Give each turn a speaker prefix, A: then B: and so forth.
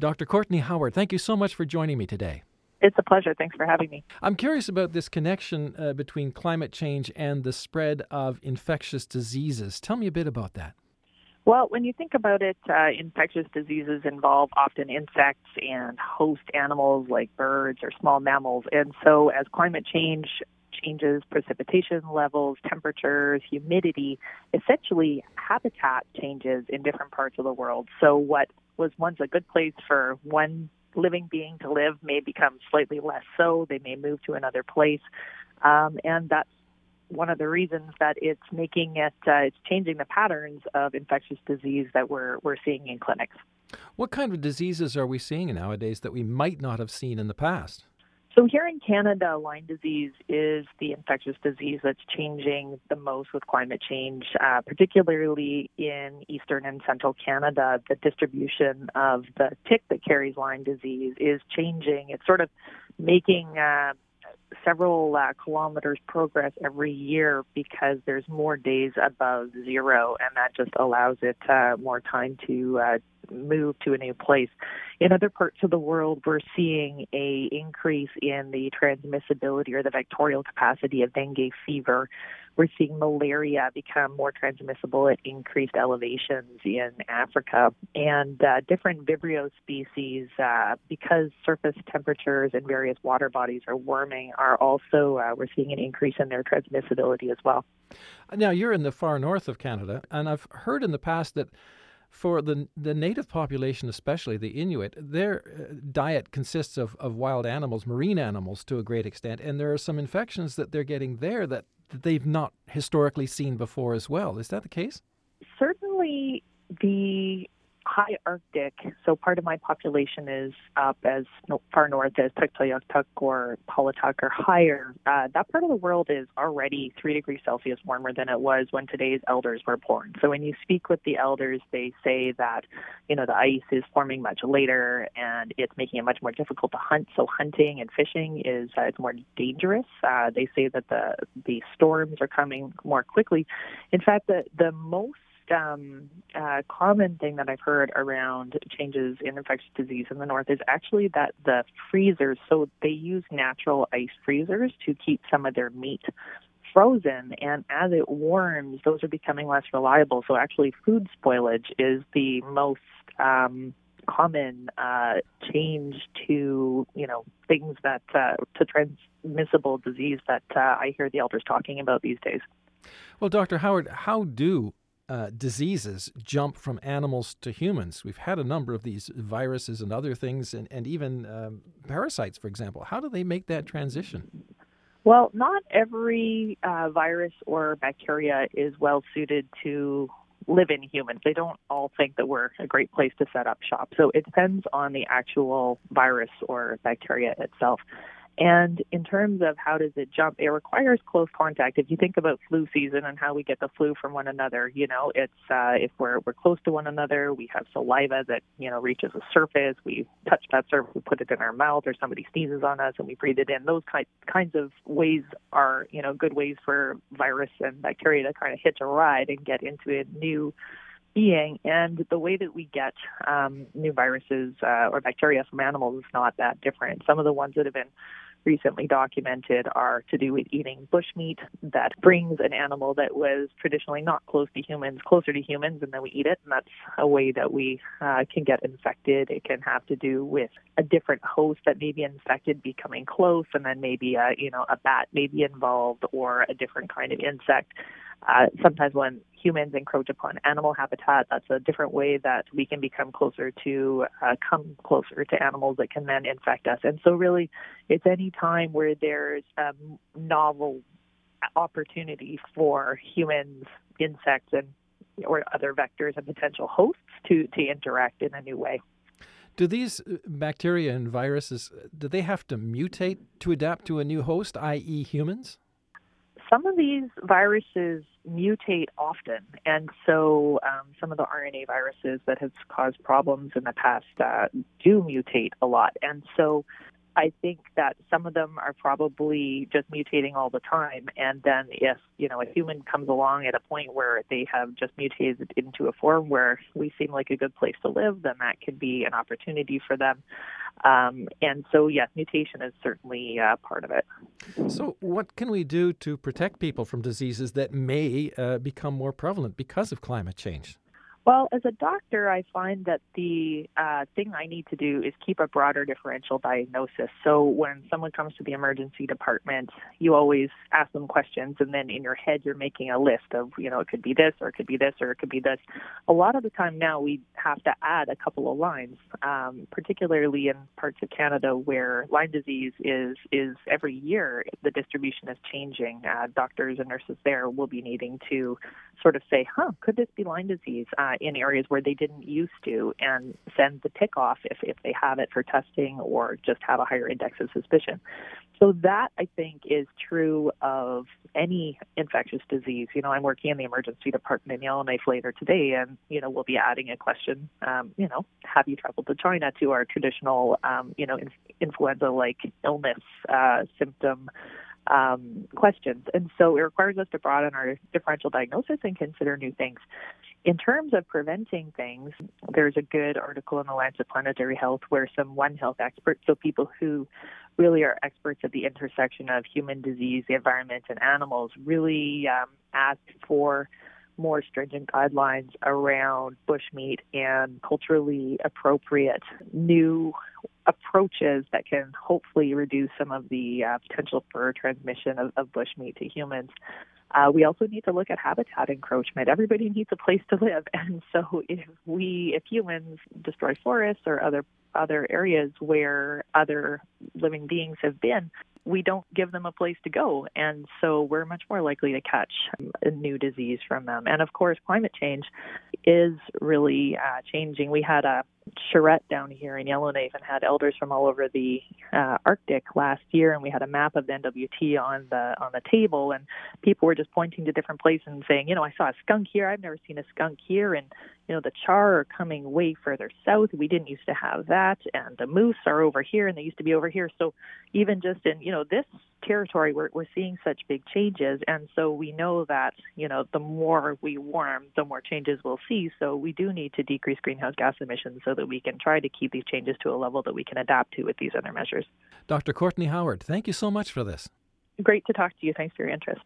A: Dr. Courtney Howard, thank you so much for joining me today.
B: It's a pleasure. Thanks for having me.
A: I'm curious about this connection uh, between climate change and the spread of infectious diseases. Tell me a bit about that.
B: Well, when you think about it, uh, infectious diseases involve often insects and host animals like birds or small mammals. And so, as climate change changes precipitation levels, temperatures, humidity, essentially habitat changes in different parts of the world. So, what was once a good place for one living being to live may become slightly less so. They may move to another place. Um, and that's one of the reasons that it's making it, uh, it's changing the patterns of infectious disease that we're, we're seeing in clinics.
A: What kind of diseases are we seeing nowadays that we might not have seen in the past?
B: So here in Canada, Lyme disease is the infectious disease that's changing the most with climate change, uh, particularly in eastern and central Canada. The distribution of the tick that carries Lyme disease is changing. It's sort of making uh, several uh, kilometers progress every year because there's more days above zero, and that just allows it uh, more time to uh, move to a new place. In other parts of the world, we're seeing a increase in the transmissibility or the vectorial capacity of dengue fever. We're seeing malaria become more transmissible at increased elevations in Africa, and uh, different Vibrio species, uh, because surface temperatures in various water bodies are warming, are also uh, we're seeing an increase in their transmissibility as well.
A: Now, you're in the far north of Canada, and I've heard in the past that for the the native population, especially the Inuit, their uh, diet consists of, of wild animals, marine animals to a great extent, and there are some infections that they're getting there that, that they've not historically seen before as well. Is that the case?
B: Certainly, the high Arctic, so part of my population is up as far north as Tuktoyaktuk or Paulatuk or higher. Uh, that part of the world is already three degrees Celsius warmer than it was when today's elders were born. So when you speak with the elders, they say that, you know, the ice is forming much later and it's making it much more difficult to hunt. So hunting and fishing is uh, it's more dangerous. Uh, they say that the the storms are coming more quickly. In fact, the the most um, uh, common thing that I've heard around changes in infectious disease in the north is actually that the freezers, so they use natural ice freezers to keep some of their meat frozen and as it warms those are becoming less reliable so actually food spoilage is the most um, common uh, change to you know things that uh, to transmissible disease that uh, I hear the elders talking about these days.
A: Well, Dr. Howard, how do uh, diseases jump from animals to humans. We've had a number of these viruses and other things, and, and even um, parasites, for example. How do they make that transition?
B: Well, not every uh, virus or bacteria is well suited to live in humans. They don't all think that we're a great place to set up shop. So it depends on the actual virus or bacteria itself. And in terms of how does it jump, it requires close contact. If you think about flu season and how we get the flu from one another, you know, it's uh, if we're we're close to one another, we have saliva that you know reaches a surface. We touch that surface, we put it in our mouth, or somebody sneezes on us and we breathe it in. Those kind kinds of ways are you know good ways for virus and bacteria to kind of hitch a ride and get into a new being. And the way that we get um, new viruses uh, or bacteria from animals is not that different. Some of the ones that have been recently documented are to do with eating bushmeat that brings an animal that was traditionally not close to humans closer to humans, and then we eat it. And that's a way that we uh, can get infected. It can have to do with a different host that may be infected becoming close, and then maybe a, you know a bat may be involved or a different kind of insect. Uh, sometimes when humans encroach upon animal habitat, that's a different way that we can become closer to, uh, come closer to animals that can then infect us. And so, really, it's any time where there's a novel opportunity for humans, insects, and or other vectors and potential hosts to to interact in a new way.
A: Do these uh, bacteria and viruses do they have to mutate to adapt to a new host, i.e., humans?
B: some of these viruses mutate often, and so um, some of the RNA viruses that have caused problems in the past uh, do mutate a lot. And so I think that some of them are probably just mutating all the time. And then if, you know, a human comes along at a point where they have just mutated into a form where we seem like a good place to live, then that could be an opportunity for them. Um, and so, yes, mutation is certainly uh, part of it.
A: So, what can we do to protect people from diseases that may uh, become more prevalent because of climate change?
B: Well, as a doctor, I find that the uh, thing I need to do is keep a broader differential diagnosis. So when someone comes to the emergency department, you always ask them questions, and then in your head, you're making a list of, you know, it could be this, or it could be this, or it could be this. A lot of the time now, we have to add a couple of lines, um, particularly in parts of Canada where Lyme disease is is every year the distribution is changing. Uh, doctors and nurses there will be needing to sort of say, "Huh, could this be Lyme disease?" Uh, uh, in areas where they didn't used to and send the tick off if, if they have it for testing or just have a higher index of suspicion. So that I think is true of any infectious disease. You know, I'm working in the emergency department in Yellowknife later today, and you know we'll be adding a question. Um, you know, have you traveled to China to our traditional, um, you know, in, influenza-like illness uh, symptom um, questions. And so it requires us to broaden our differential diagnosis and consider new things. In terms of preventing things, there's a good article in the Lancet Planetary Health where some One Health experts, so people who really are experts at the intersection of human disease, the environment, and animals, really um, asked for more stringent guidelines around bushmeat and culturally appropriate new approaches that can hopefully reduce some of the uh, potential for transmission of, of bushmeat to humans. Uh, we also need to look at habitat encroachment. Everybody needs a place to live, and so if we, if humans destroy forests or other other areas where other living beings have been, we don't give them a place to go. And so we're much more likely to catch a new disease from them. And of course, climate change is really uh, changing. We had a charrette down here in Yellowknife and had elders from all over the uh, Arctic last year, and we had a map of the NWT on the on the table, and people were just pointing to different places and saying, you know, I saw a skunk here. I've never seen a skunk here, and you know, the char are coming way further south. We didn't used to have that, and the moose are over here, and they used to be over here. So even just in you know this territory, we're we're seeing such big changes, and so we know that you know the more we warm, the more changes we'll see. So we do need to decrease greenhouse gas emissions so that we can try to keep these changes to a level that we can adapt to with these other measures.
A: Dr. Courtney Howard, thank you so much for this.
B: Great to talk to you. Thanks for your interest.